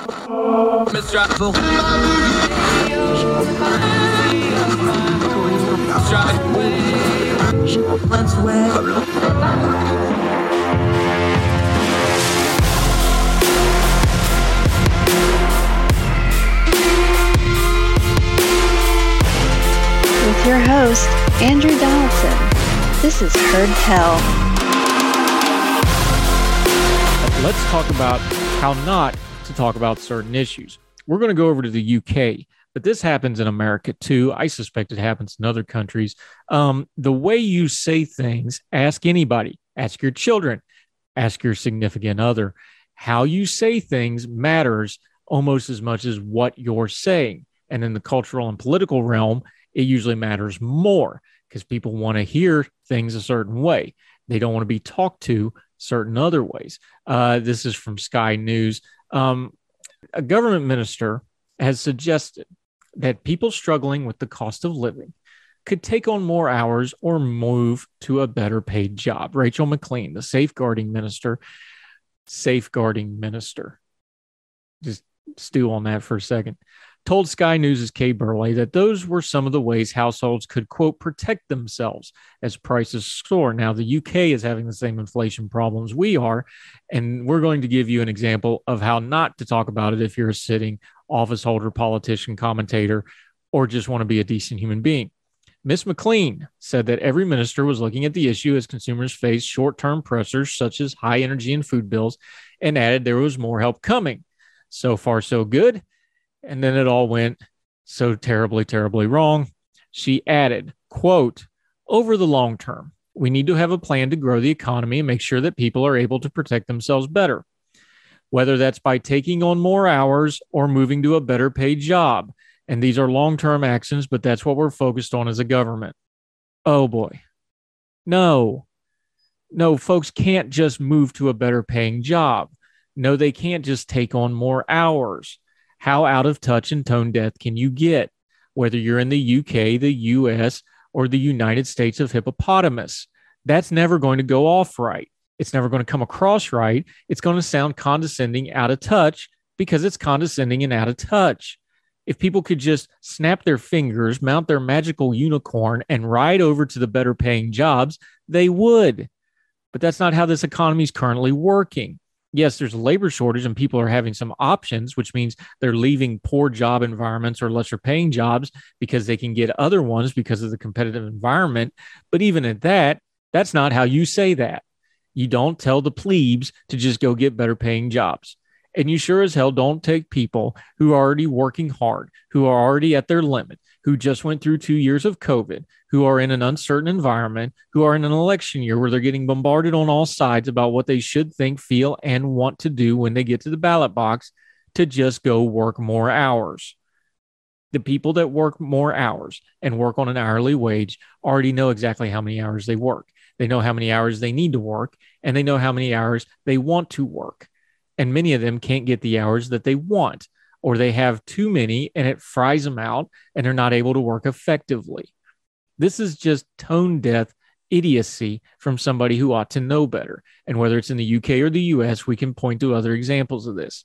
Mistrustful. With your host, Andrew Donaldson. This is Heard Tell. Let's talk about how not to talk about certain issues. We're going to go over to the UK, but this happens in America too. I suspect it happens in other countries. Um, the way you say things, ask anybody, ask your children, ask your significant other. How you say things matters almost as much as what you're saying. And in the cultural and political realm, it usually matters more because people want to hear things a certain way. They don't want to be talked to certain other ways. Uh, this is from Sky News. Um, a government minister has suggested that people struggling with the cost of living could take on more hours or move to a better paid job. Rachel Maclean, the safeguarding minister, safeguarding minister, just stew on that for a second, told Sky News' Kay Burley that those were some of the ways households could, quote, protect themselves as prices soar. Now, the UK is having the same inflation problems we are, and we're going to give you an example of how not to talk about it if you're a sitting office holder, politician, commentator, or just want to be a decent human being. Miss Maclean said that every minister was looking at the issue as consumers face short term pressures such as high energy and food bills, and added there was more help coming. So far, so good. And then it all went so terribly, terribly wrong. She added, quote, over the long term, we need to have a plan to grow the economy and make sure that people are able to protect themselves better, whether that's by taking on more hours or moving to a better paid job. And these are long term actions, but that's what we're focused on as a government. Oh boy. No, no, folks can't just move to a better paying job. No, they can't just take on more hours how out of touch and tone deaf can you get, whether you're in the UK, the US, or the United States of hippopotamus? That's never going to go off right. It's never going to come across right. It's going to sound condescending, out of touch, because it's condescending and out of touch. If people could just snap their fingers, mount their magical unicorn, and ride over to the better paying jobs, they would. But that's not how this economy is currently working yes, there's a labor shortage and people are having some options, which means they're leaving poor job environments or lesser paying jobs because they can get other ones because of the competitive environment. But even at that, that's not how you say that. You don't tell the plebes to just go get better paying jobs. And you sure as hell don't take people who are already working hard, who are already at their limit, who just went through two years of COVID, who are in an uncertain environment, who are in an election year where they're getting bombarded on all sides about what they should think, feel, and want to do when they get to the ballot box to just go work more hours. The people that work more hours and work on an hourly wage already know exactly how many hours they work. They know how many hours they need to work, and they know how many hours they want to work. And many of them can't get the hours that they want or they have too many and it fries them out and they're not able to work effectively. This is just tone deaf idiocy from somebody who ought to know better. And whether it's in the UK or the US, we can point to other examples of this.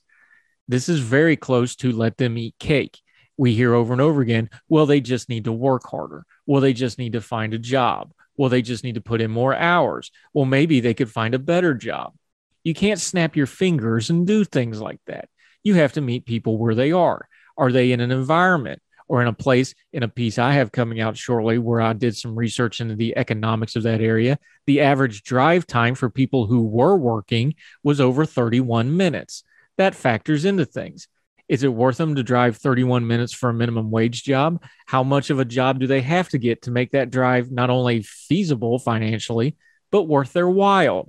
This is very close to let them eat cake. We hear over and over again, well, they just need to work harder. Well, they just need to find a job. Well, they just need to put in more hours. Well, maybe they could find a better job. You can't snap your fingers and do things like that you have to meet people where they are. Are they in an environment or in a place in a piece I have coming out shortly where I did some research into the economics of that area? The average drive time for people who were working was over 31 minutes. That factors into things. Is it worth them to drive 31 minutes for a minimum wage job? How much of a job do they have to get to make that drive not only feasible financially, but worth their while?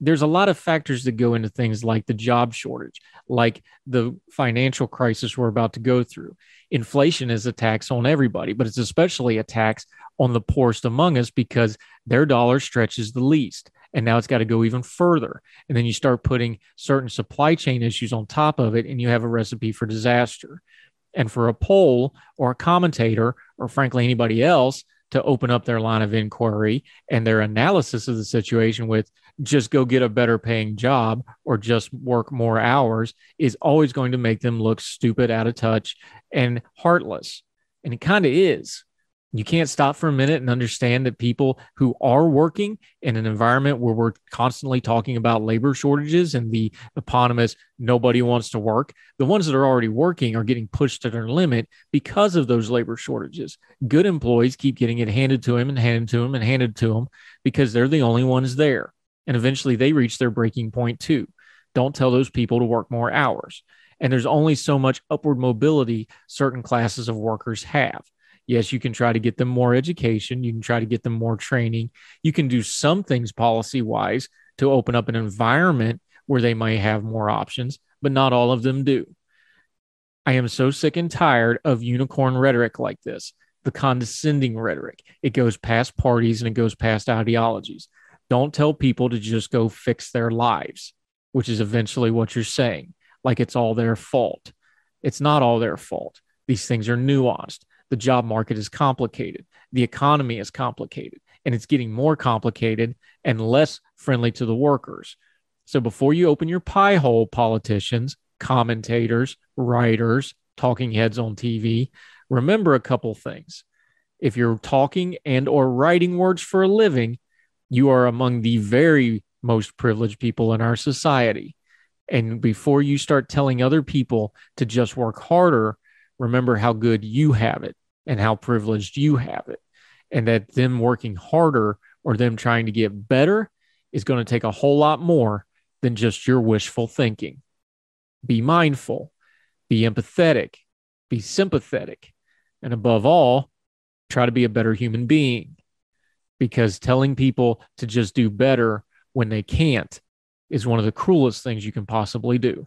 There's a lot of factors that go into things like the job shortage, like the financial crisis we're about to go through. Inflation is a tax on everybody, but it's especially a tax on the poorest among us because their dollar stretches the least. And now it's got to go even further. And then you start putting certain supply chain issues on top of it, and you have a recipe for disaster. And for a poll or a commentator, or frankly, anybody else to open up their line of inquiry and their analysis of the situation with just go get a better paying job or just work more hours is always going to make them look stupid, out of touch, and heartless. And it kind of is. You can't stop for a minute and understand that people who are working in an environment where we're constantly talking about labor shortages and the eponymous nobody wants to work, the ones that are already working are getting pushed to their limit because of those labor shortages. Good employees keep getting it handed to them and handed to them and handed to them because they're the only ones there. And eventually they reach their breaking point too. Don't tell those people to work more hours. And there's only so much upward mobility certain classes of workers have. Yes, you can try to get them more education. You can try to get them more training. You can do some things policy wise to open up an environment where they might have more options, but not all of them do. I am so sick and tired of unicorn rhetoric like this, the condescending rhetoric. It goes past parties and it goes past ideologies. Don't tell people to just go fix their lives, which is eventually what you're saying, like it's all their fault. It's not all their fault. These things are nuanced. The job market is complicated. The economy is complicated, and it's getting more complicated and less friendly to the workers. So before you open your pie hole, politicians, commentators, writers, talking heads on TV, remember a couple things. If you're talking and or writing words for a living, you are among the very most privileged people in our society. And before you start telling other people to just work harder, remember how good you have it and how privileged you have it. And that them working harder or them trying to get better is going to take a whole lot more than just your wishful thinking. Be mindful, be empathetic, be sympathetic, and above all, try to be a better human being because telling people to just do better when they can't is one of the cruelest things you can possibly do.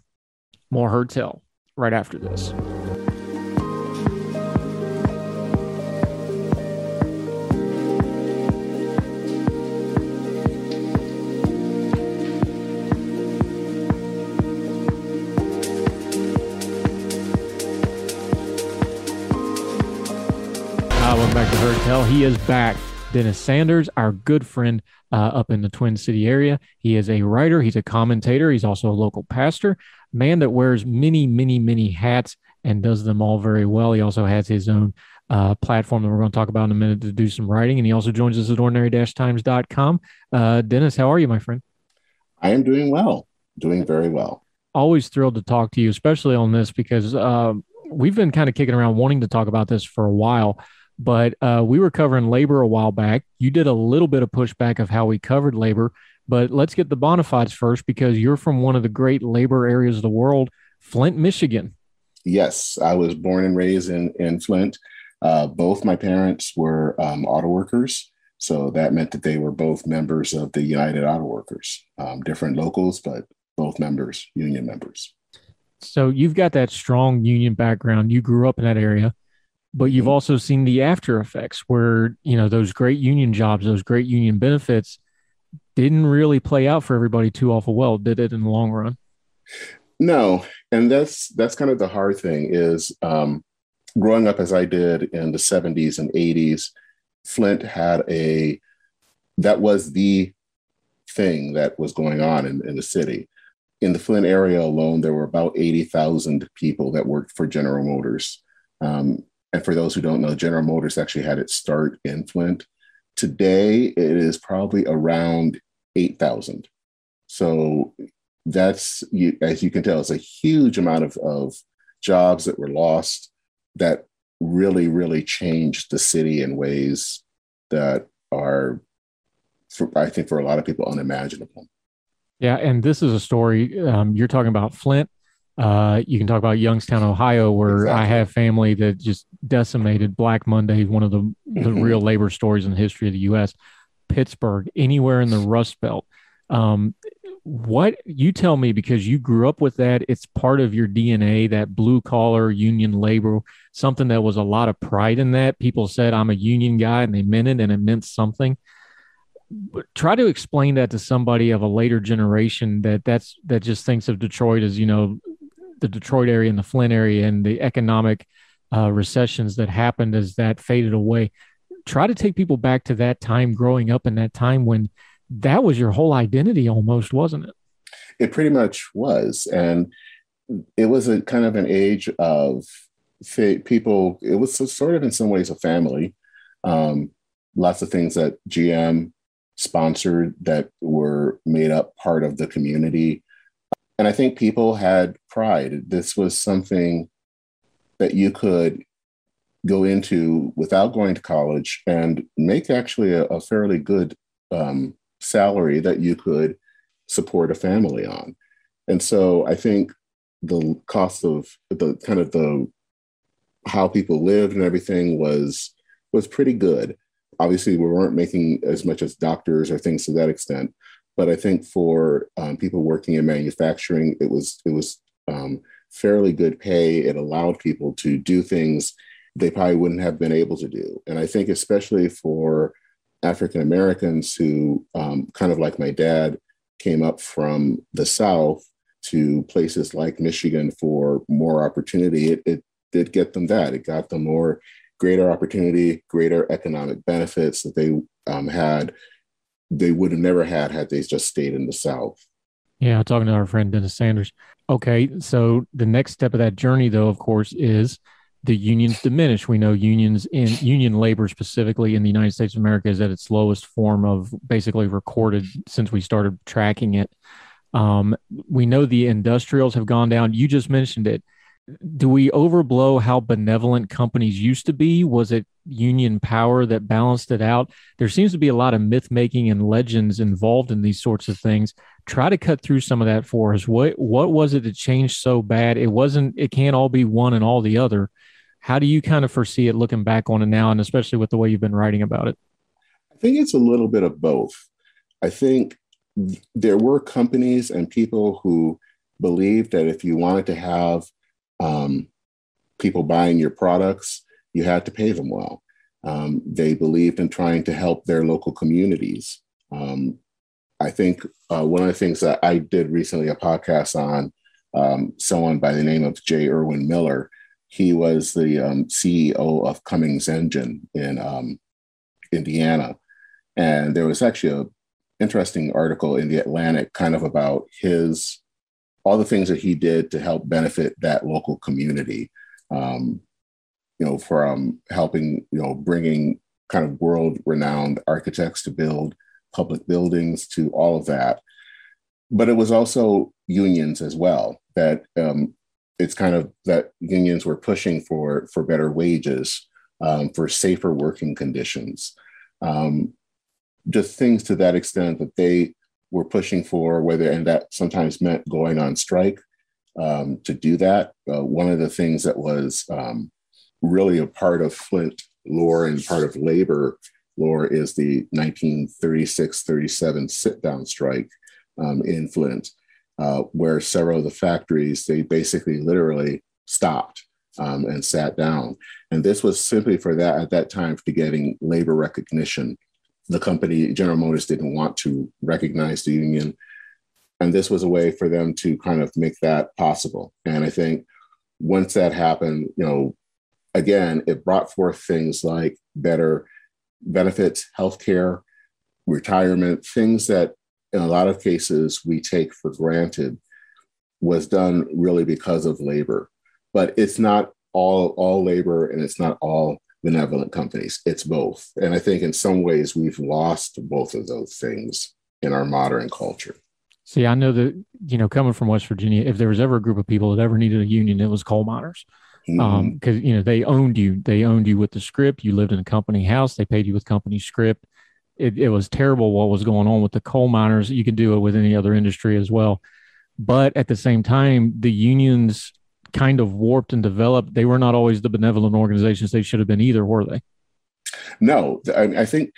More Heard Tell right after this. Back to Heard Tell. He is back. Dennis Sanders, our good friend uh, up in the Twin City area. He is a writer, he's a commentator, he's also a local pastor, man that wears many, many, many hats and does them all very well. He also has his own uh, platform that we're going to talk about in a minute to do some writing. And he also joins us at ordinary-times.com. Uh, Dennis, how are you, my friend? I am doing well, doing very well. Always thrilled to talk to you, especially on this because uh, we've been kind of kicking around wanting to talk about this for a while but uh, we were covering labor a while back. You did a little bit of pushback of how we covered labor, but let's get the bona fides first because you're from one of the great labor areas of the world, Flint, Michigan. Yes, I was born and raised in, in Flint. Uh, both my parents were um, auto workers. So that meant that they were both members of the United Auto Workers, um, different locals, but both members, union members. So you've got that strong union background. You grew up in that area but you've mm-hmm. also seen the after effects where you know those great union jobs those great union benefits didn't really play out for everybody too awful well did it in the long run? No and that's that's kind of the hard thing is um, growing up as i did in the 70s and 80s flint had a that was the thing that was going on in, in the city. In the flint area alone there were about 80000 people that worked for general motors. Um, and for those who don't know, General Motors actually had its start in Flint. Today, it is probably around 8,000. So that's, as you can tell, it's a huge amount of, of jobs that were lost that really, really changed the city in ways that are, for, I think, for a lot of people, unimaginable. Yeah, and this is a story. Um, you're talking about Flint. Uh, you can talk about Youngstown, Ohio, where exactly. I have family that just decimated Black Monday, one of the, the mm-hmm. real labor stories in the history of the U.S. Pittsburgh, anywhere in the Rust Belt. Um, what you tell me because you grew up with that it's part of your dna that blue collar union labor something that was a lot of pride in that people said i'm a union guy and they meant it and it meant something but try to explain that to somebody of a later generation that that's that just thinks of detroit as you know the detroit area and the flint area and the economic uh, recessions that happened as that faded away try to take people back to that time growing up in that time when that was your whole identity almost, wasn't it? It pretty much was. And it was a kind of an age of people, it was sort of in some ways a family. Um, lots of things that GM sponsored that were made up part of the community. And I think people had pride. This was something that you could go into without going to college and make actually a, a fairly good um, salary that you could support a family on. And so I think the cost of the kind of the how people lived and everything was was pretty good. Obviously, we weren't making as much as doctors or things to that extent, but I think for um, people working in manufacturing, it was it was um, fairly good pay. It allowed people to do things they probably wouldn't have been able to do. And I think especially for African Americans who, um, kind of like my dad, came up from the South to places like Michigan for more opportunity, it, it did get them that. It got them more greater opportunity, greater economic benefits that they um, had, they would have never had had they just stayed in the South. Yeah, talking to our friend Dennis Sanders. Okay, so the next step of that journey, though, of course, is the unions diminish. We know unions in union labor specifically in the United States of America is at its lowest form of basically recorded since we started tracking it. Um, we know the industrials have gone down. You just mentioned it. Do we overblow how benevolent companies used to be? Was it union power that balanced it out? There seems to be a lot of myth making and legends involved in these sorts of things. Try to cut through some of that for us. What what was it that changed so bad? It wasn't. It can't all be one and all the other how do you kind of foresee it looking back on it now, and especially with the way you've been writing about it? I think it's a little bit of both. I think there were companies and people who believed that if you wanted to have um, people buying your products, you had to pay them well. Um, they believed in trying to help their local communities. Um, I think uh, one of the things that I did recently a podcast on um, someone by the name of Jay Irwin Miller, he was the um, CEO of Cummins Engine in um, Indiana. And there was actually a interesting article in the Atlantic kind of about his, all the things that he did to help benefit that local community. Um, you know, from helping, you know, bringing kind of world renowned architects to build public buildings to all of that. But it was also unions as well that um, it's kind of that unions were pushing for for better wages, um, for safer working conditions, um, just things to that extent that they were pushing for. Whether and that sometimes meant going on strike um, to do that. Uh, one of the things that was um, really a part of Flint lore and part of labor lore is the 1936-37 sit-down strike um, in Flint uh, where several of the factories they basically literally stopped um, and sat down. And this was simply for that at that time to getting labor recognition. The company General Motors didn't want to recognize the union, and this was a way for them to kind of make that possible. And I think once that happened, you know, again, it brought forth things like better benefits, healthcare, retirement, things that in a lot of cases we take for granted was done really because of labor. But it's not all all labor and it's not all benevolent companies. It's both. And I think in some ways we've lost both of those things in our modern culture. See, I know that, you know, coming from West Virginia, if there was ever a group of people that ever needed a union, it was coal miners. Mm-hmm. Um, because you know, they owned you. They owned you with the script. You lived in a company house, they paid you with company script it, it was terrible what was going on with the coal miners. You can do it with any other industry as well. But at the same time, the unions kind of warped and developed. They were not always the benevolent organizations they should have been either, were they? No, I, think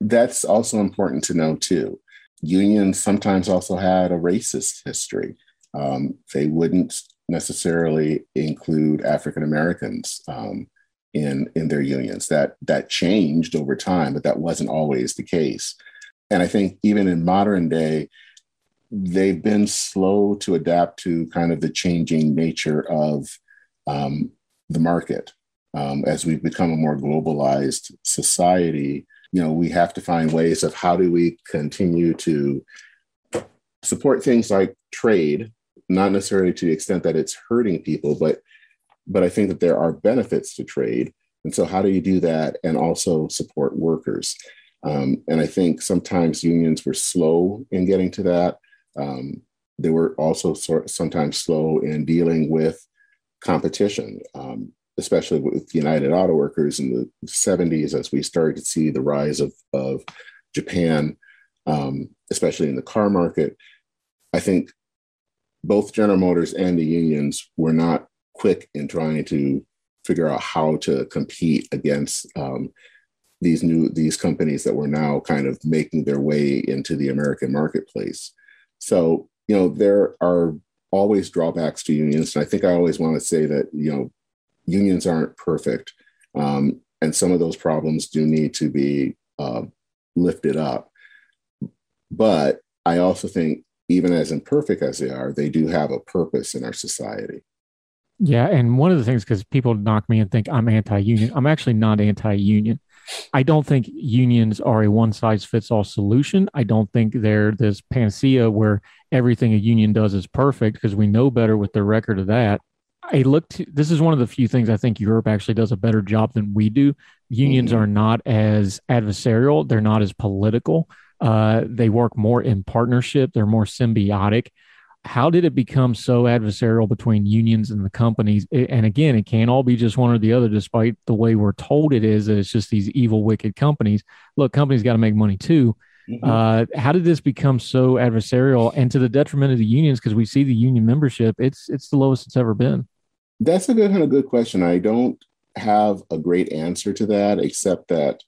that's also important to know too. unions sometimes also had a racist history. Um, they wouldn't necessarily include African Americans um, in in their unions. That that changed over time, but that wasn't always the case. And I think even in modern day, they've been slow to adapt to kind of the changing nature of um, the market. Um, as we've become a more globalized society, you know, we have to find ways of how do we continue to support things like trade, not necessarily to the extent that it's hurting people, but but I think that there are benefits to trade. And so, how do you do that and also support workers? Um, and I think sometimes unions were slow in getting to that. Um, they were also sort sometimes slow in dealing with competition, um, especially with United Auto Workers in the 70s as we started to see the rise of, of Japan, um, especially in the car market. I think both General Motors and the unions were not quick in trying to figure out how to compete against um, these new these companies that were now kind of making their way into the American marketplace. So you know there are always drawbacks to unions, and I think I always want to say that you know unions aren't perfect, um, and some of those problems do need to be uh, lifted up. But I also think even as imperfect as they are, they do have a purpose in our society. Yeah. And one of the things, because people knock me and think I'm anti union, I'm actually not anti union. I don't think unions are a one size fits all solution. I don't think they're this panacea where everything a union does is perfect because we know better with the record of that. I looked, to this is one of the few things I think Europe actually does a better job than we do. Unions mm-hmm. are not as adversarial, they're not as political. Uh, they work more in partnership, they're more symbiotic. How did it become so adversarial between unions and the companies? and again, it can't all be just one or the other, despite the way we're told it is that it's just these evil, wicked companies. Look, companies got to make money too. Mm-hmm. Uh, how did this become so adversarial and to the detriment of the unions? Because we see the union membership, it's it's the lowest it's ever been. That's a good of good question. I don't have a great answer to that, except that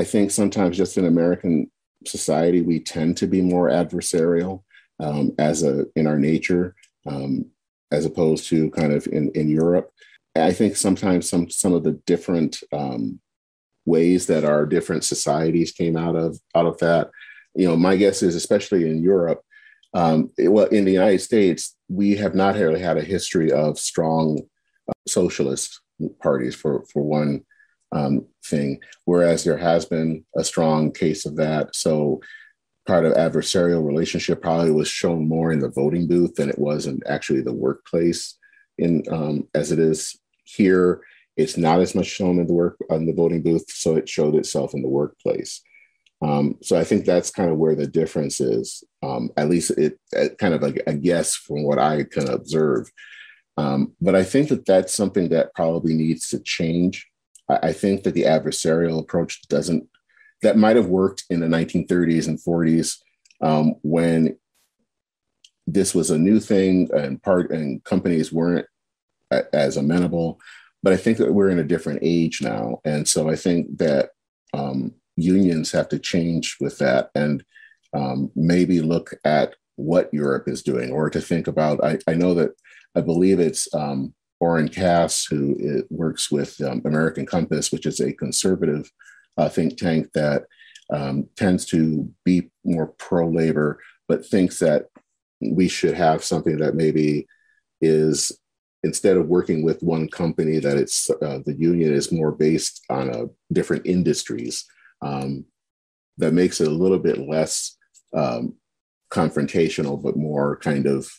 I think sometimes just in American society, we tend to be more adversarial um, as a in our nature, um, as opposed to kind of in, in Europe. I think sometimes some some of the different um, ways that our different societies came out of out of that. You know, my guess is especially in Europe, um, it, well, in the United States, we have not really had a history of strong uh, socialist parties for for one um, thing, whereas there has been a strong case of that. So part of adversarial relationship probably was shown more in the voting booth than it was in actually the workplace. In um, as it is here, it's not as much shown in the work on the voting booth, so it showed itself in the workplace. Um, so I think that's kind of where the difference is. Um, at least it, it, kind of like a guess from what I can observe. Um, but I think that that's something that probably needs to change. I, think that the adversarial approach doesn't, that might have worked in the 1930s and 40s um, when this was a new thing and part and companies weren't as amenable. But I think that we're in a different age now. And so I think that um, unions have to change with that and um, maybe look at what Europe is doing or to think about. I, I know that I believe it's um, Oren Cass, who works with um, American Compass, which is a conservative uh, think tank that um, tends to be more pro labor, but thinks that we should have something that maybe is instead of working with one company, that it's uh, the union is more based on a different industries. Um, that makes it a little bit less um, confrontational, but more kind of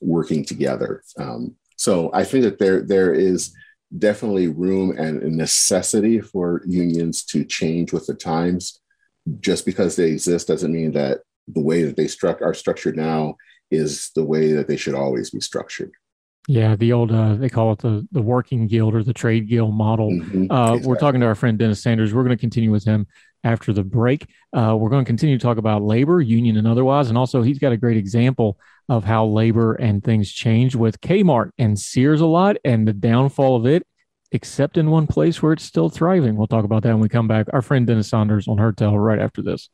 working together. Um, so I think that there there is definitely room and necessity for unions to change with the times. Just because they exist doesn't mean that the way that they struck are structured now is the way that they should always be structured. Yeah, the old uh, they call it the the working guild or the trade guild model. Mm-hmm, uh, exactly. We're talking to our friend Dennis Sanders. We're going to continue with him after the break. Uh, we're going to continue to talk about labor, union, and otherwise, and also he's got a great example of how labor and things change with Kmart and Sears a lot, and the downfall of it, except in one place where it's still thriving. We'll talk about that when we come back. Our friend Dennis Sanders on Heard Tell right after this.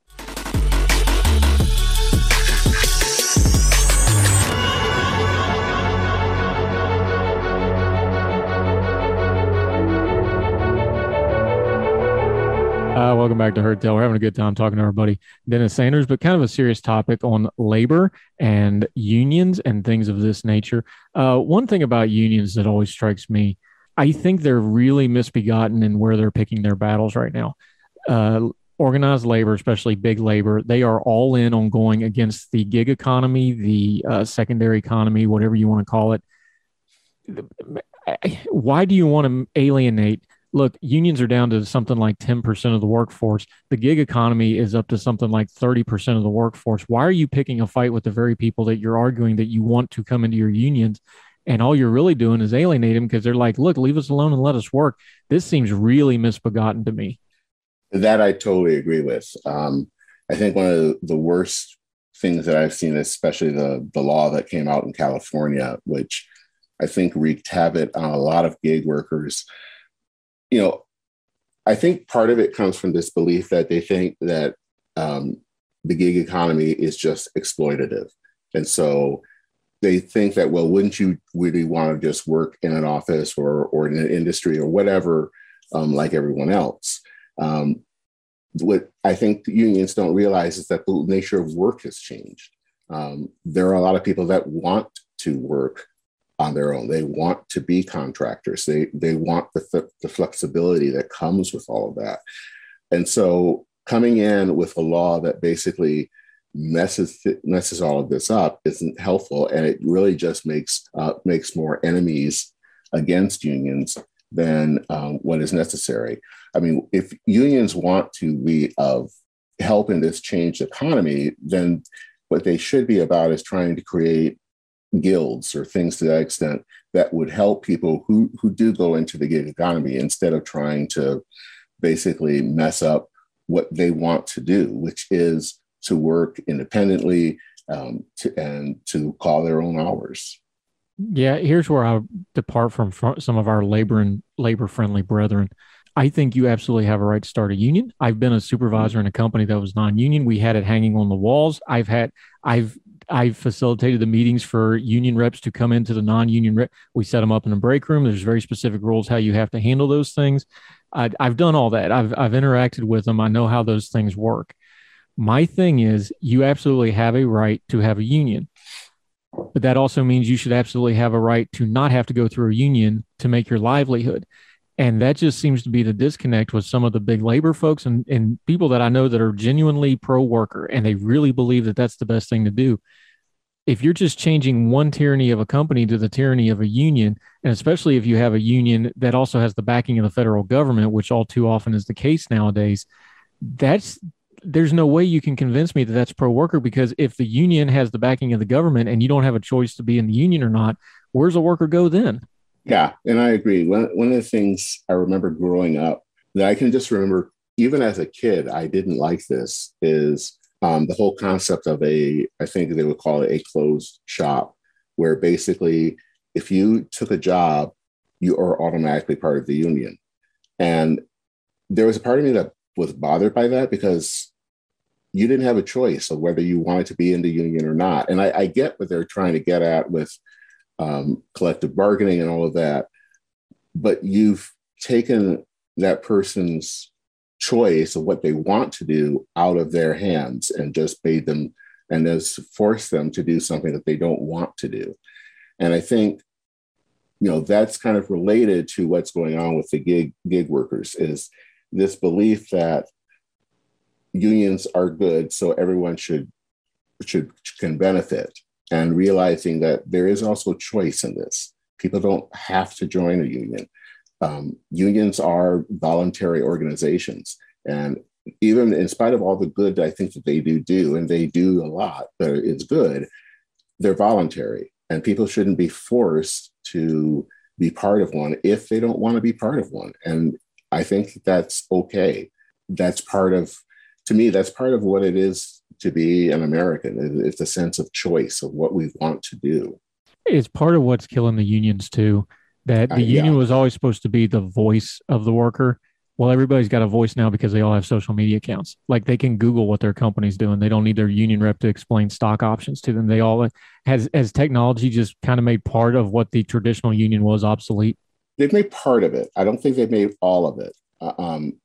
Welcome back to Heard Tell. We're having a good time talking to our buddy Dennis Sanders, but kind of a serious topic on labor and unions and things of this nature. Uh, one thing about unions that always strikes me, I think they're really misbegotten in where they're picking their battles right now. Uh, organized labor, especially big labor, they are all in on going against the gig economy, the uh, secondary economy, whatever you want to call it. Why do you want to alienate? Look, unions are down to something like 10% of the workforce. The gig economy is up to something like 30% of the workforce. Why are you picking a fight with the very people that you're arguing that you want to come into your unions? And all you're really doing is alienate them because they're like, look, leave us alone and let us work. This seems really misbegotten to me. That I totally agree with. Um, I think one of the worst things that I've seen, especially the the law that came out in California, which I think wreaked havoc on a lot of gig workers. You know, I think part of it comes from this belief that they think that um, the gig economy is just exploitative, and so they think that well, wouldn't you really want to just work in an office or or in an industry or whatever, um, like everyone else? Um, what I think unions don't realize is that the nature of work has changed. Um, there are a lot of people that want to work on their own. They want to be contractors. They they want the, the flexibility that comes with all of that. And so coming in with a law that basically messes messes all of this up isn't helpful, and it really just makes uh, makes more enemies against unions than um, what is necessary. I mean, if unions want to be of help in this changed economy, then what they should be about is trying to create guilds or things to that extent that would help people who who do go into the gig economy instead of trying to basically mess up what they want to do, which is to work independently um, to, and to call their own hours. Yeah, here's where I depart from some of our labor and labor friendly brethren. I think you absolutely have a right to start a union. I've been a supervisor in a company that was non-union. We had it hanging on the walls. I've had I've I've facilitated the meetings for union reps to come into the non-union rep. We set them up in a break room. There's very specific rules how you have to handle those things. I, I've done all that. I've I've interacted with them. I know how those things work. My thing is, you absolutely have a right to have a union. But that also means you should absolutely have a right to not have to go through a union to make your livelihood. And that just seems to be the disconnect with some of the big labor folks and, and people that I know that are genuinely pro worker and they really believe that that's the best thing to do. If you're just changing one tyranny of a company to the tyranny of a union, and especially if you have a union that also has the backing of the federal government, which all too often is the case nowadays, that's there's no way you can convince me that that's pro worker because if the union has the backing of the government and you don't have a choice to be in the union or not, where's a worker go then? Yeah, and I agree. One, one of the things I remember growing up that I can just remember, even as a kid, I didn't like this is um, the whole concept of a, I think they would call it a closed shop, where basically if you took a job, you are automatically part of the union. And there was a part of me that was bothered by that because you didn't have a choice of whether you wanted to be in the union or not. And I, I get what they're trying to get at with um, collective bargaining and all of that, but you've taken that person's choice of what they want to do out of their hands and just made them and has forced them to do something that they don't want to do. And I think you know that's kind of related to what's going on with the gig gig workers is this belief that unions are good, so everyone should should can benefit, and realizing that there is also choice in this. People don't have to join a union. Um, unions are voluntary organizations, and even in spite of all the good I think that they do do, and they do a lot but it's good, they're voluntary, and people shouldn't be forced to be part of one if they don't want to be part of one. And I think that's okay. That's part of to me, that's part of what it is to be an American. It's a sense of choice of what we want to do. It's part of what's killing the unions too. That the uh, yeah. union was always supposed to be the voice of the worker. Well, everybody's got a voice now because they all have social media accounts. Like they can Google what their company's doing. They don't need their union rep to explain stock options to them. They all has as technology just kind of made part of what the traditional union was obsolete. They've made part of it. I don't think they've made all of it. Uh, um,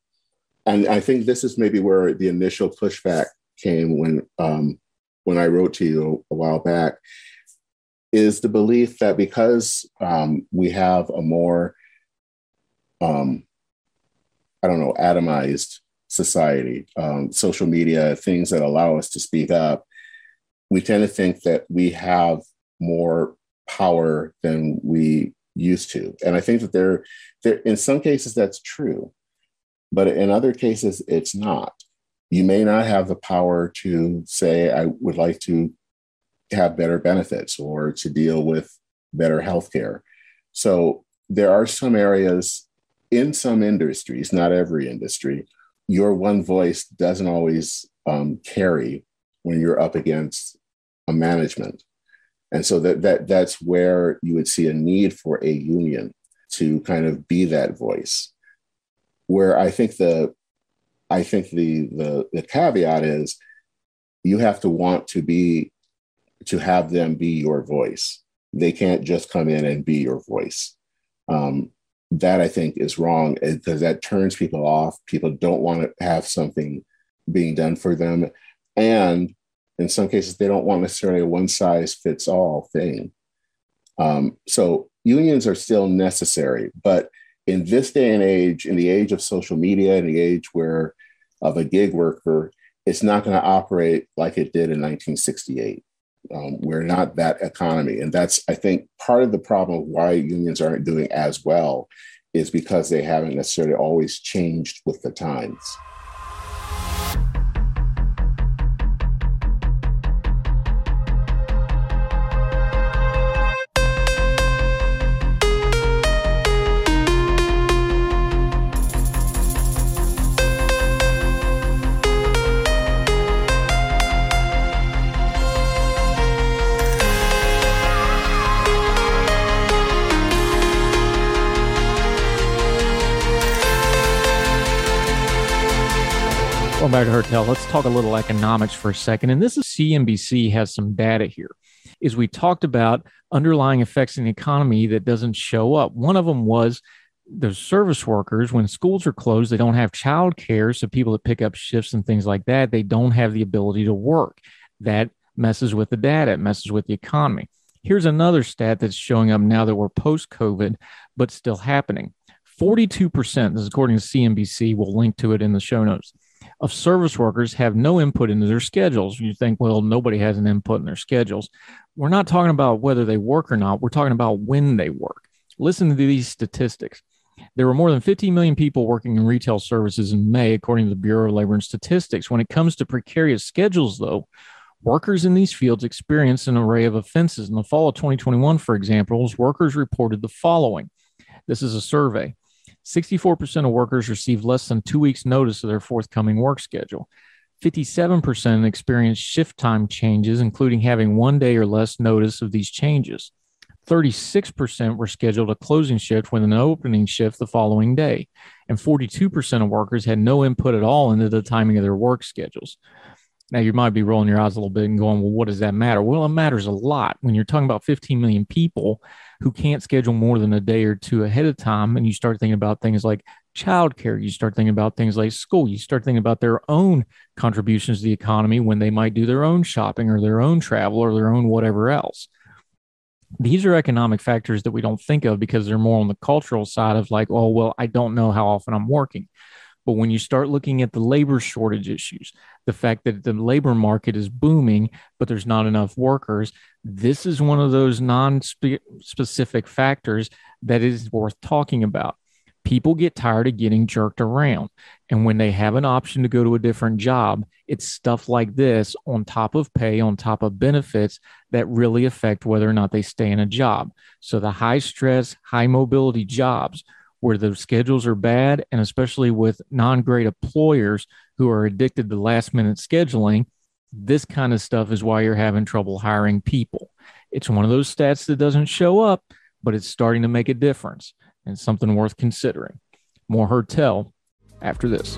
and I think this is maybe where the initial pushback came when um, when I wrote to you a while back, is the belief that because um, we have a more um, I don't know atomized society, um, social media, things that allow us to speak up, we tend to think that we have more power than we used to. And I think that there, there in some cases that's true, but in other cases it's not. You may not have the power to say, I would like to have better benefits or to deal with better healthcare. So there are some areas in some industries, not every industry, your one voice doesn't always um, carry when you're up against a management. And so that, that that's where you would see a need for a union to kind of be that voice. Where I think the I think the the, the caveat is you have to want to be to have them be your voice. They can't just come in and be your voice. Um, that I think is wrong because that turns people off. People don't want to have something being done for them. And in some cases, they don't want necessarily a one size fits all thing. Um, so unions are still necessary. But in this day and age, in the age of social media, in the age where of a gig worker, it's not going to operate like it did in 1968. Um, we're not that economy. And that's, I think, part of the problem of why unions aren't doing as well is because they haven't necessarily always changed with the times. Back Heard Tell. Let's talk a little economics for a second. And this is CNBC has some data here. Is we talked about underlying effects in the economy that doesn't show up. One of them was the service workers when schools are closed they don't have child care so people that pick up shifts and things like that they don't have the ability to work that messes with the data it messes with the economy here's another stat that's showing up now that we're post covid but still happening 42% this is according to cnbc we'll link to it in the show notes of service workers have no input into their schedules. You think, well, nobody has an input in their schedules. We're not talking about whether they work or not. We're talking about when they work. Listen to these statistics. There were more than 15 million people working in retail services in May, according to the Bureau of Labor and Statistics. When it comes to precarious schedules, though, workers in these fields experienced an array of offenses. In the fall of 2021, for example, workers reported the following. This is a survey. 64% of workers received less than two weeks' notice of their forthcoming work schedule. 57% experienced shift time changes, including having one day or less notice of these changes. 36% were scheduled a closing shift with an opening shift the following day. And 42% of workers had no input at all into the timing of their work schedules. Now, you might be rolling your eyes a little bit and going, well, what does that matter? Well, it matters a lot. When you're talking about 15 million people, who can't schedule more than a day or two ahead of time. And you start thinking about things like childcare. You start thinking about things like school. You start thinking about their own contributions to the economy when they might do their own shopping or their own travel or their own whatever else. These are economic factors that we don't think of because they're more on the cultural side of like, oh, well, I don't know how often I'm working. But when you start looking at the labor shortage issues, the fact that the labor market is booming, but there's not enough workers, this is one of those non specific factors that is worth talking about. People get tired of getting jerked around. And when they have an option to go to a different job, it's stuff like this on top of pay, on top of benefits that really affect whether or not they stay in a job. So the high stress, high mobility jobs where the schedules are bad, and especially with non great employers who are addicted to last minute scheduling, this kind of stuff is why you're having trouble hiring people. It's one of those stats that doesn't show up, but it's starting to make a difference and something worth considering. More Heard Tell after this.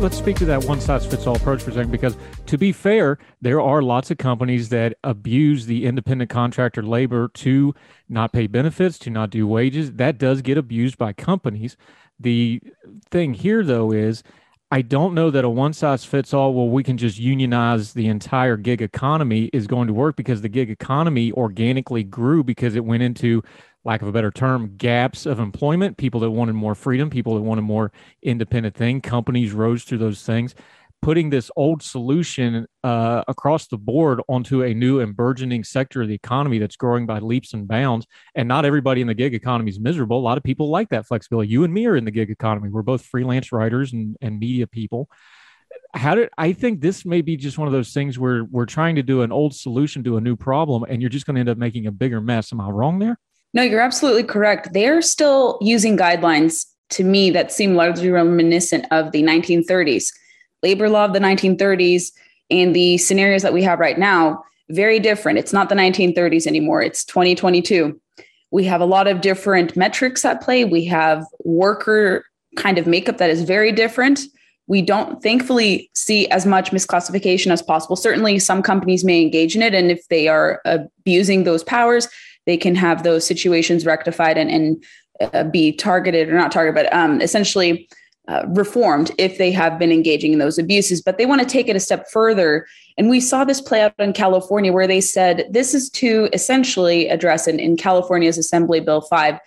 Let's speak to that one size fits all approach for a second because to be fair there are lots of companies that abuse the independent contractor labor to not pay benefits to not do wages. That does get abused by companies. The thing here though is I don't know that a one size fits all, well, we can just unionize the entire gig economy is going to work because the gig economy organically grew because it went into lack of a better term, gaps of employment, people that wanted more freedom, people that wanted more independent thing. Companies rose through those things. Putting this old solution uh, across the board onto a new and burgeoning sector of the economy that's growing by leaps and bounds. And not everybody in the gig economy is miserable. A lot of people like that flexibility. You and me are in the gig economy. We're both freelance writers and, and media people how did I think this may be just one of those things where we're trying to do an old solution to a new problem and you're just going to end up making a bigger mess. Am I wrong there? No, you're absolutely correct. They're still using guidelines to me that seem largely reminiscent of the 1930s. Labor law of the 1930s and the scenarios that we have right now, very different. It's not the 1930s anymore, it's 2022. We have a lot of different metrics at play. We have worker kind of makeup that is very different. We don't thankfully see as much misclassification as possible. Certainly, some companies may engage in it. And if they are abusing those powers, they can have those situations rectified and, and uh, be targeted or not targeted, but um, essentially uh, reformed if they have been engaging in those abuses. But they want to take it a step further. And we saw this play out in California where they said this is to essentially address in, in California's Assembly Bill 5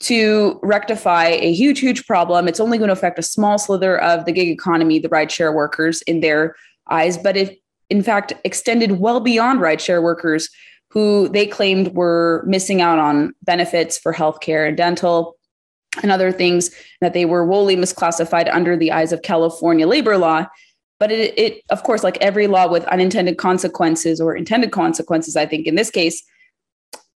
to rectify a huge, huge problem. It's only going to affect a small slither of the gig economy, the rideshare workers in their eyes, but it in fact extended well beyond rideshare workers who they claimed were missing out on benefits for healthcare and dental and other things that they were wholly misclassified under the eyes of California labor law. But it, it, of course, like every law with unintended consequences or intended consequences, I think in this case,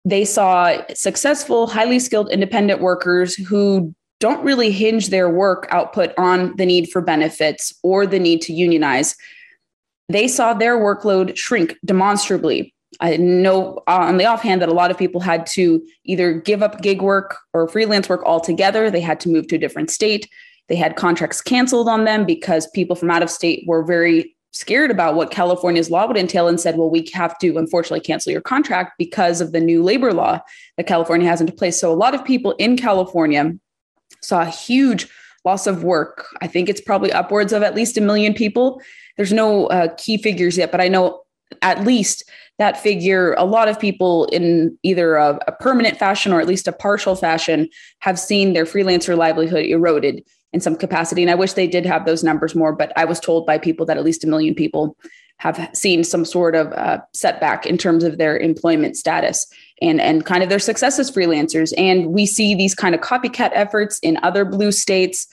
they saw successful, highly skilled independent workers who don't really hinge their work output on the need for benefits or the need to unionize. They saw their workload shrink demonstrably I know uh, on the offhand that a lot of people had to either give up gig work or freelance work altogether. They had to move to a different state. They had contracts canceled on them because people from out of state were very scared about what California's law would entail and said, well, we have to unfortunately cancel your contract because of the new labor law that California has into place. So a lot of people in California saw a huge loss of work. I think it's probably upwards of at least a million people. There's no uh, key figures yet, but I know at least that figure, a lot of people in either a, a, permanent fashion or at least a partial fashion have seen their freelancer livelihood eroded in some capacity. And I wish they did have those numbers more, but I was told by people that at least a million people have seen some sort of uh, setback in terms of their employment status and, and kind of their success as freelancers. And we see these kind of copycat efforts in other blue states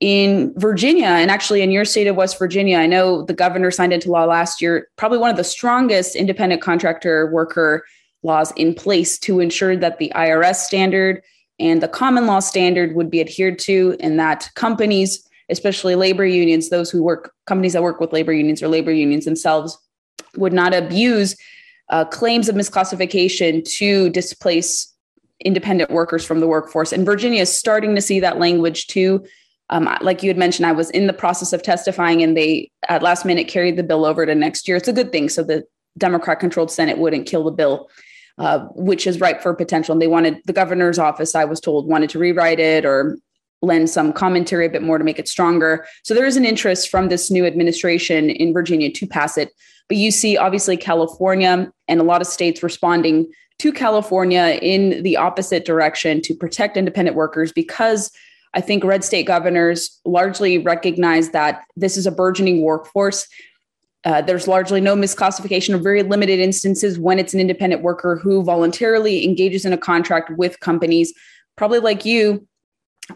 in Virginia and actually in your state of West Virginia, I know the governor signed into law last year, probably one of the strongest independent contractor worker laws in place to ensure that the IRS standard and the common law standard would be adhered to and that companies, especially labor unions, those who work, companies that work with labor unions or labor unions themselves, would not abuse uh, claims of misclassification to displace independent workers from the workforce. And Virginia is starting to see that language too um, like you had mentioned, I was in the process of testifying, and they at last minute carried the bill over to next year. It's a good thing, so the Democrat-controlled Senate wouldn't kill the bill, uh, which is ripe for potential. And they wanted the governor's office, I was told, wanted to rewrite it or lend some commentary a bit more to make it stronger. So there is an interest from this new administration in Virginia to pass it. But you see, obviously, California and a lot of states responding to California in the opposite direction to protect independent workers because I think red state governors largely recognize that this is a burgeoning workforce. Uh, there's largely no misclassification or very limited instances when it's an independent worker who voluntarily engages in a contract with companies, probably like you,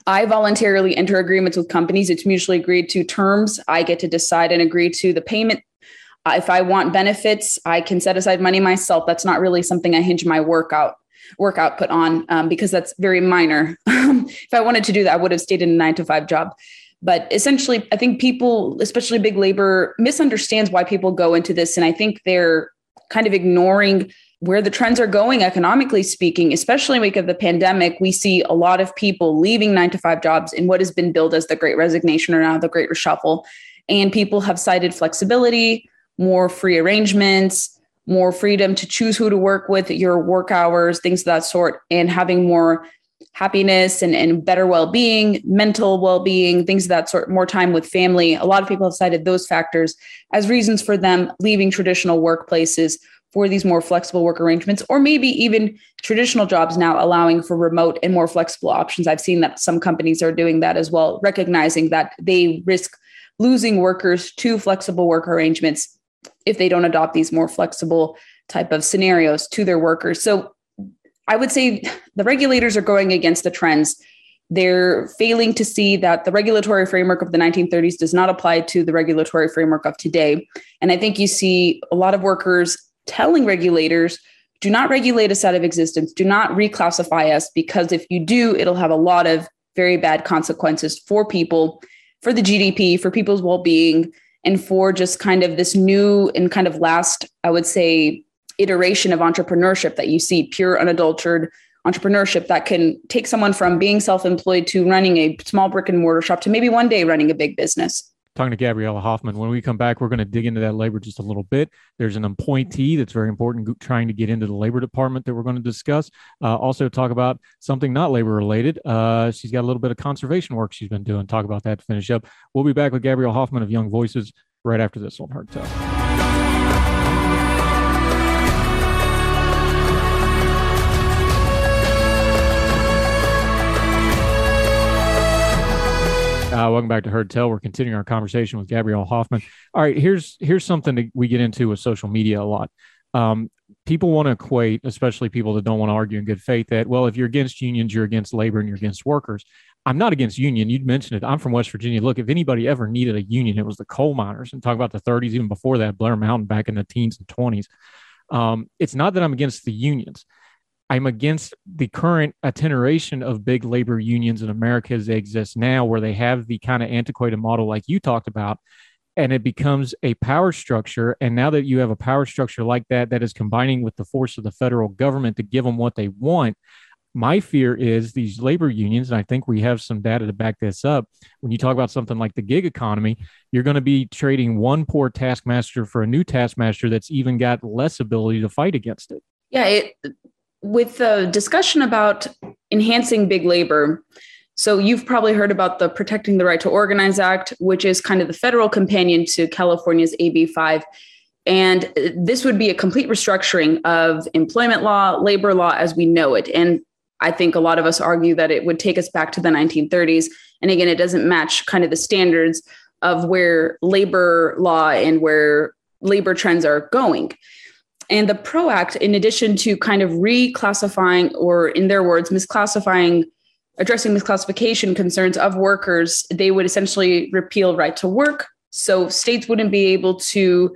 I voluntarily enter agreements with companies. It's mutually agreed to terms. I get to decide and agree to the payment. Uh, if I want benefits, I can set aside money myself. That's not really something I hinge my workout work output on um, because that's very minor. if I wanted to do that, I would have stayed in a nine to five job. But essentially, I think people, especially big labor, misunderstands why people go into this, and I think they're kind of ignoring where the trends are going economically speaking, especially in wake of the pandemic, we see a lot of people leaving nine to five jobs in what has been billed as the great resignation or now the great reshuffle. And people have cited flexibility, more free arrangements, more freedom to choose who to work with, your work hours, things of that sort, and having more happiness and, and better well-being mental well-being things of that sort more time with family a lot of people have cited those factors as reasons for them leaving traditional workplaces for these more flexible work arrangements, or maybe even traditional jobs now allowing for remote and more flexible options. I've seen that some companies are doing that as well, recognizing that they risk losing workers to flexible work arrangements if they don't adopt these more flexible type of scenarios to their workers. So I would say the regulators are going against the trends. They're failing to see that the regulatory framework of the 1930s does not apply to the regulatory framework of today. And I think you see a lot of workers telling regulators do not regulate us out of existence, do not reclassify us, because if you do, it'll have a lot of very bad consequences for people, for the GDP, for people's well being, and for just kind of this new and kind of last, I would say, iteration of entrepreneurship that you see pure, unadulterated entrepreneurship that can take someone from being self employed to running a small brick and mortar shop to maybe one day running a big business talking to Gabriella Hoffman. When we come back, we're going to dig into that labor just a little bit. There's an appointee that's very important trying to get into the labor department that we're going to discuss. Uh, also, talk about something not labor related. Uh, she's got a little bit of conservation work she's been doing. Talk about that to finish up. We'll be back with Gabriella Hoffman of Young Voices right after this on Heard Tell. Uh, welcome back to Heard Tell. We're continuing our conversation with Gabriella Hoffman. All right, here's here's something that we get into with social media a lot. Um, people want to equate, especially people that don't want to argue in good faith, that well, if you're against unions, you're against labor and you're against workers. I'm not against union. You'd mentioned it. I'm from West Virginia. Look, if anybody ever needed a union, it was the coal miners. And talk about the 30s, even before that, Blair Mountain back in the teens and 20s. Um, it's not that I'm against the unions. I'm against the current attenuation of big labor unions in America as they exist now, where they have the kind of antiquated model like you talked about, and it becomes a power structure. And now that you have a power structure like that, that is combining with the force of the federal government to give them what they want. My fear is these labor unions, and I think we have some data to back this up. When you talk about something like the gig economy, you're going to be trading one poor taskmaster for a new taskmaster that's even got less ability to fight against it. Yeah, it, with the discussion about enhancing big labor, so you've probably heard about the Protecting the Right to Organize Act, which is kind of the federal companion to California's AB5. And this would be a complete restructuring of employment law, labor law as we know it. And I think a lot of us argue that it would take us back to the 1930s. And again, it doesn't match kind of the standards of where labor law and where labor trends are going. And the PRO Act, in addition to kind of reclassifying, or in their words, misclassifying, addressing misclassification concerns of workers, they would essentially repeal right to work. So states wouldn't be able to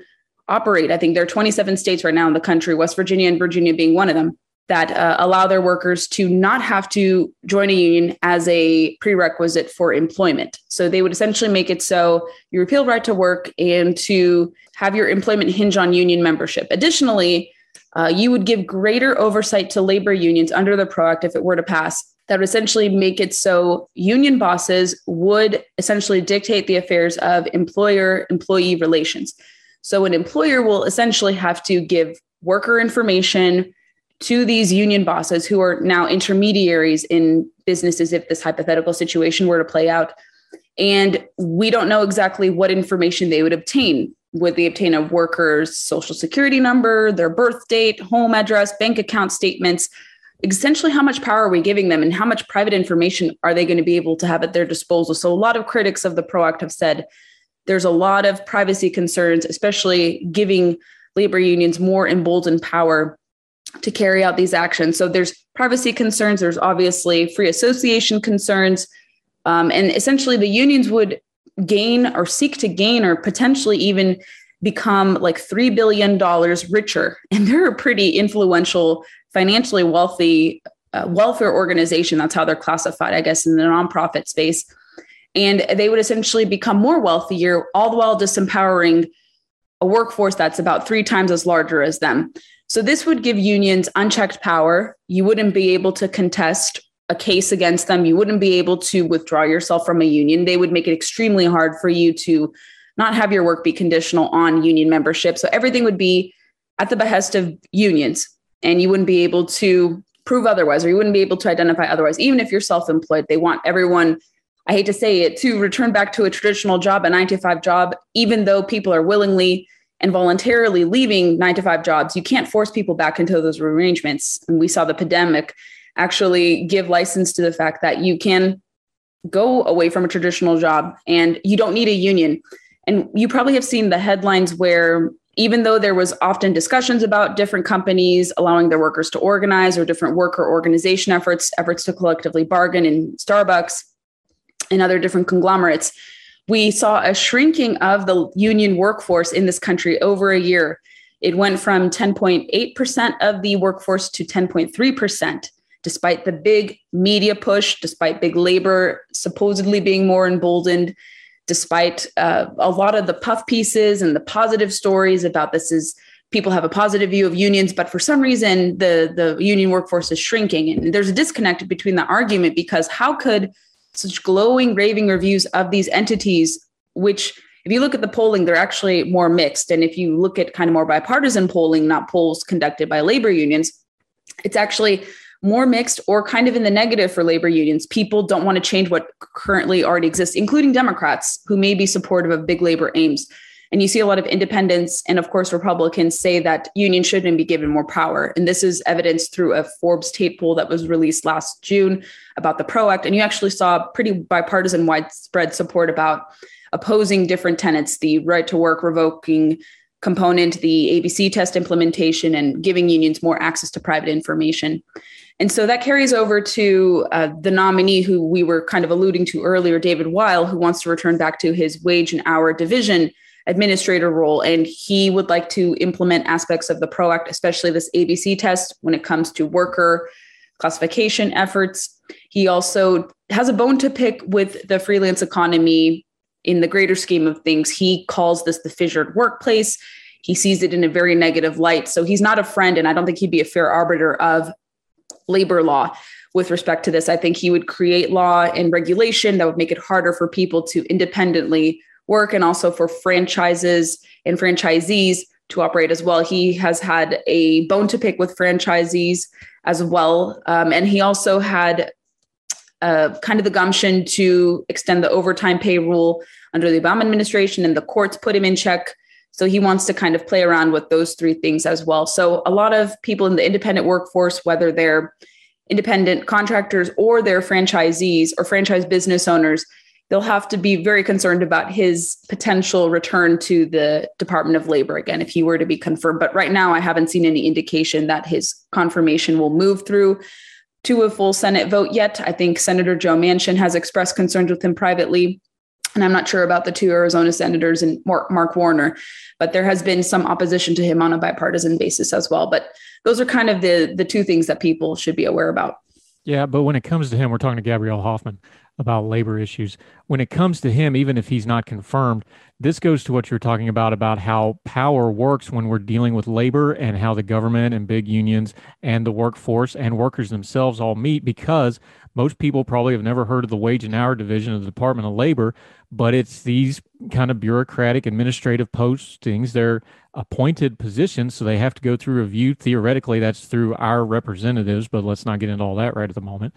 operate. I think there are 27 states right now in the country, West Virginia and Virginia being one of them, that uh, allow their workers to not have to join a union as a prerequisite for employment. So they would essentially make it so you repeal right to work and to have your employment hinge on union membership. Additionally, uh, you would give greater oversight to labor unions under the PRO Act if it were to pass. That would essentially make it so union bosses would essentially dictate the affairs of employer employee relations. So an employer will essentially have to give worker information to these union bosses who are now intermediaries in businesses if this hypothetical situation were to play out. And we don't know exactly what information they would obtain. Would they obtain a worker's social security number, their birth date, home address, bank account statements? Essentially, how much power are we giving them and how much private information are they going to be able to have at their disposal? So, a lot of critics of the PRO Act have said there's a lot of privacy concerns, especially giving labor unions more emboldened power to carry out these actions. So there's privacy concerns, there's obviously free association concerns, Um, and essentially, the unions would gain or seek to gain or potentially even become like $3 billion richer. And they're a pretty influential, financially wealthy uh, welfare organization. That's how they're classified, I guess, in the nonprofit space. And they would essentially become more wealthier, all the while disempowering a workforce that's about three times as larger as them. So this would give unions unchecked power. You wouldn't be able to contest a case against them. You wouldn't be able to withdraw yourself from a union. They would make it extremely hard for you to not have your work be conditional on union membership. So everything would be at the behest of unions, and you wouldn't be able to prove otherwise, or you wouldn't be able to identify otherwise. Even if you're self employed, they want everyone, I hate to say it, to return back to a traditional job, a nine to five job, even though people are willingly and voluntarily leaving nine to five jobs. You can't force people back into those arrangements. And we saw the pandemic actually give license to the fact that you can go away from a traditional job and you don't need a union. And you probably have seen the headlines where even though there was often discussions about different companies allowing their workers to organize or different worker organization efforts, efforts to collectively bargain in Starbucks and other different conglomerates, we saw a shrinking of the union workforce in this country over a year. It went from 10.8% of the workforce to 10.3%, despite the big media push, despite big labor supposedly being more emboldened despite uh, a lot of the puff pieces and the positive stories about this is people have a positive view of unions but for some reason the the union workforce is shrinking and there's a disconnect between the argument because how could such glowing raving reviews of these entities which if you look at the polling they're actually more mixed and if you look at kind of more bipartisan polling not polls conducted by labor unions it's actually more mixed or kind of in the negative for labor unions. People don't want to change what currently already exists, including Democrats who may be supportive of big labor aims. And you see a lot of independents and, of course, Republicans say that unions shouldn't be given more power. And this is evidenced through a Forbes tape poll that was released last June about the PRO Act. And you actually saw pretty bipartisan widespread support about opposing different tenets the right to work, revoking component, the ABC test implementation, and giving unions more access to private information. And so that carries over to uh, the nominee who we were kind of alluding to earlier, David Weil, who wants to return back to his wage and hour division administrator role. And he would like to implement aspects of the PRO Act, especially this ABC test when it comes to worker classification efforts. He also has a bone to pick with the freelance economy in the greater scheme of things. He calls this the fissured workplace. He sees it in a very negative light. So he's not a friend, and I don't think he'd be a fair arbiter of labor law with respect to this. I think he would create law and regulation that would make it harder for people to independently work and also for franchises and franchisees to operate as well. He has had a bone to pick with franchisees as well. Um, and he also had uh, kind of the gumption to extend the overtime pay rule under the Obama administration, and the courts put him in check so he wants to kind of play around with those three things as well. So a lot of people in the independent workforce, whether they're independent contractors or they're franchisees or franchise business owners, they'll have to be very concerned about his potential return to the Department of Labor again if he were to be confirmed. But right now, I haven't seen any indication that his confirmation will move through to a full Senate vote yet. I think Senator Joe Manchin has expressed concerns with him privately and I'm not sure about the two Arizona senators and Mark Warner, but there has been some opposition to him on a bipartisan basis as well. But those are kind of the the two things that people should be aware about. Yeah, but when it comes to him, we're talking to Gabriella Hoffman about labor issues. When it comes to him, even if he's not confirmed, this goes to what you're talking about about how power works when we're dealing with labor and how the government and big unions and the workforce and workers themselves all meet because most people probably have never heard of the wage and hour division of the Department of Labor, but it's these kind of bureaucratic administrative postings. They're appointed positions, so they have to go through a review. Theoretically, that's through our representatives, but let's not get into all that right at the moment.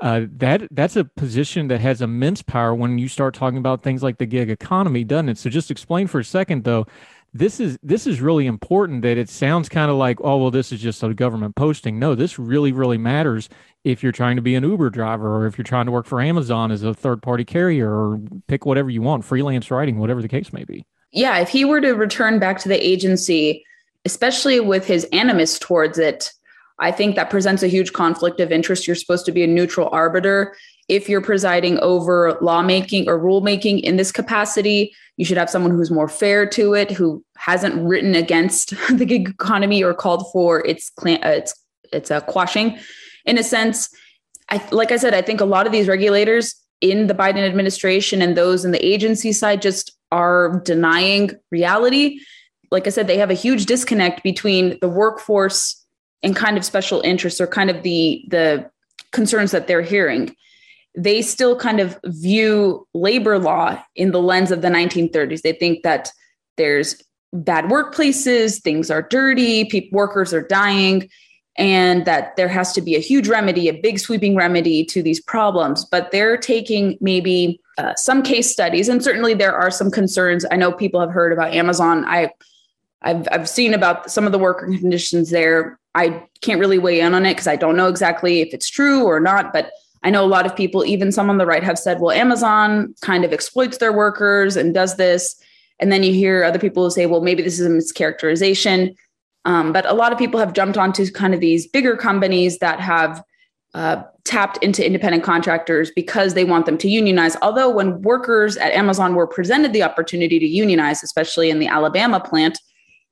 Uh, that that's a position that has immense power when you start talking about things like the gig economy, doesn't it? So just explain for a second, though, this is this is really important that it sounds kind of like oh well this is just a government posting no this really really matters if you're trying to be an uber driver or if you're trying to work for amazon as a third party carrier or pick whatever you want freelance writing whatever the case may be yeah if he were to return back to the agency especially with his animus towards it I think that presents a huge conflict of interest. You're supposed to be a neutral arbiter. If you're presiding over lawmaking or rulemaking in this capacity, you should have someone who's more fair to it, who hasn't written against the gig economy or called for its uh, its its a quashing. In a sense, I, like I said, I think a lot of these regulators in the Biden administration and those in the agency side just are denying reality. Like I said, they have a huge disconnect between the workforce and kind of special interests or kind of the the concerns that they're hearing. They still kind of view labor law in the lens of the 1930s they think that there's bad workplaces things are dirty people, workers are dying and that there has to be a huge remedy a big sweeping remedy to these problems. But they're taking maybe uh, some case studies and certainly there are some concerns i know people have heard about amazon i I've, I've seen about some of the worker conditions there I can't really weigh in on it because I don't know exactly if it's true or not. But I know a lot of people, even some on the right, have said, well, Amazon kind of exploits their workers and does this. And then you hear other people who say, well, maybe this is a mischaracterization. Um, but a lot of people have jumped onto kind of these bigger companies that have uh, tapped into independent contractors because they want them to unionize. Although, when workers at Amazon were presented the opportunity to unionize, especially in the Alabama plant,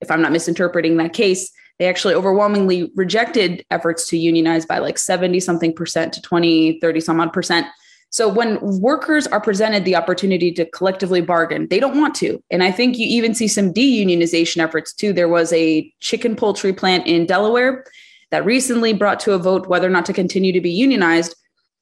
if I'm not misinterpreting that case, they actually overwhelmingly rejected efforts to unionize by like 70 something percent to 20, 30 some odd percent. So when workers are presented the opportunity to collectively bargain, they don't want to. And I think you even see some deunionization efforts too. There was a chicken poultry plant in Delaware that recently brought to a vote whether or not to continue to be unionized.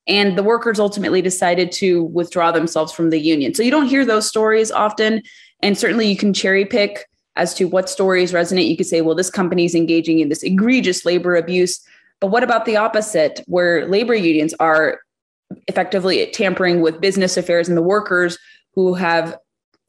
And the workers ultimately decided to withdraw themselves from the union. So you don't hear those stories often. And certainly you can cherry pick as to what stories resonate. You could say, well, this company is engaging in this egregious labor abuse. But what about the opposite, where labor unions are effectively tampering with business affairs and the workers who have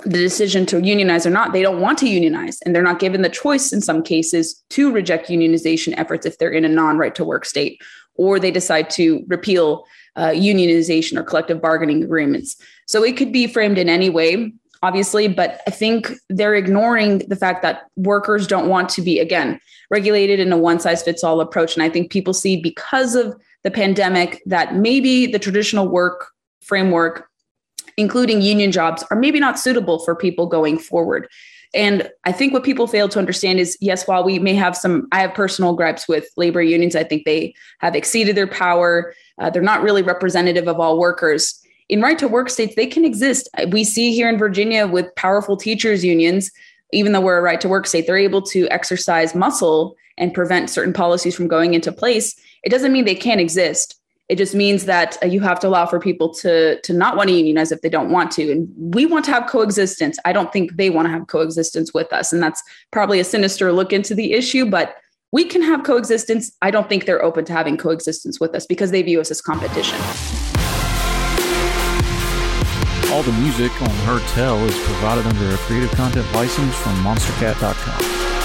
the decision to unionize or not, they don't want to unionize and they're not given the choice in some cases to reject unionization efforts if they're in a non right to work state, or they decide to repeal uh, unionization or collective bargaining agreements. So it could be framed in any way obviously, but I think they're ignoring the fact that workers don't want to be, again, regulated in a one size fits all approach. And I think people see because of the pandemic that maybe the traditional work framework, including union jobs, are maybe not suitable for people going forward. And I think what people fail to understand is yes, while we may have some, I have personal gripes with labor unions, I think they have exceeded their power. Uh, they're not really representative of all workers in right to work states, they can exist. We see here in Virginia with powerful teachers unions, even though we're a right to work state, they're able to exercise muscle and prevent certain policies from going into place. It doesn't mean they can't exist. It just means that uh, you have to allow for people to to not want to unionize if they don't want to. And we want to have coexistence. I don't think they want to have coexistence with us. And that's probably a sinister look into the issue, but we can have coexistence. I don't think they're open to having coexistence with us because they view us as competition. All the music on Heard Tell is provided under a creative content license from monstercat.com.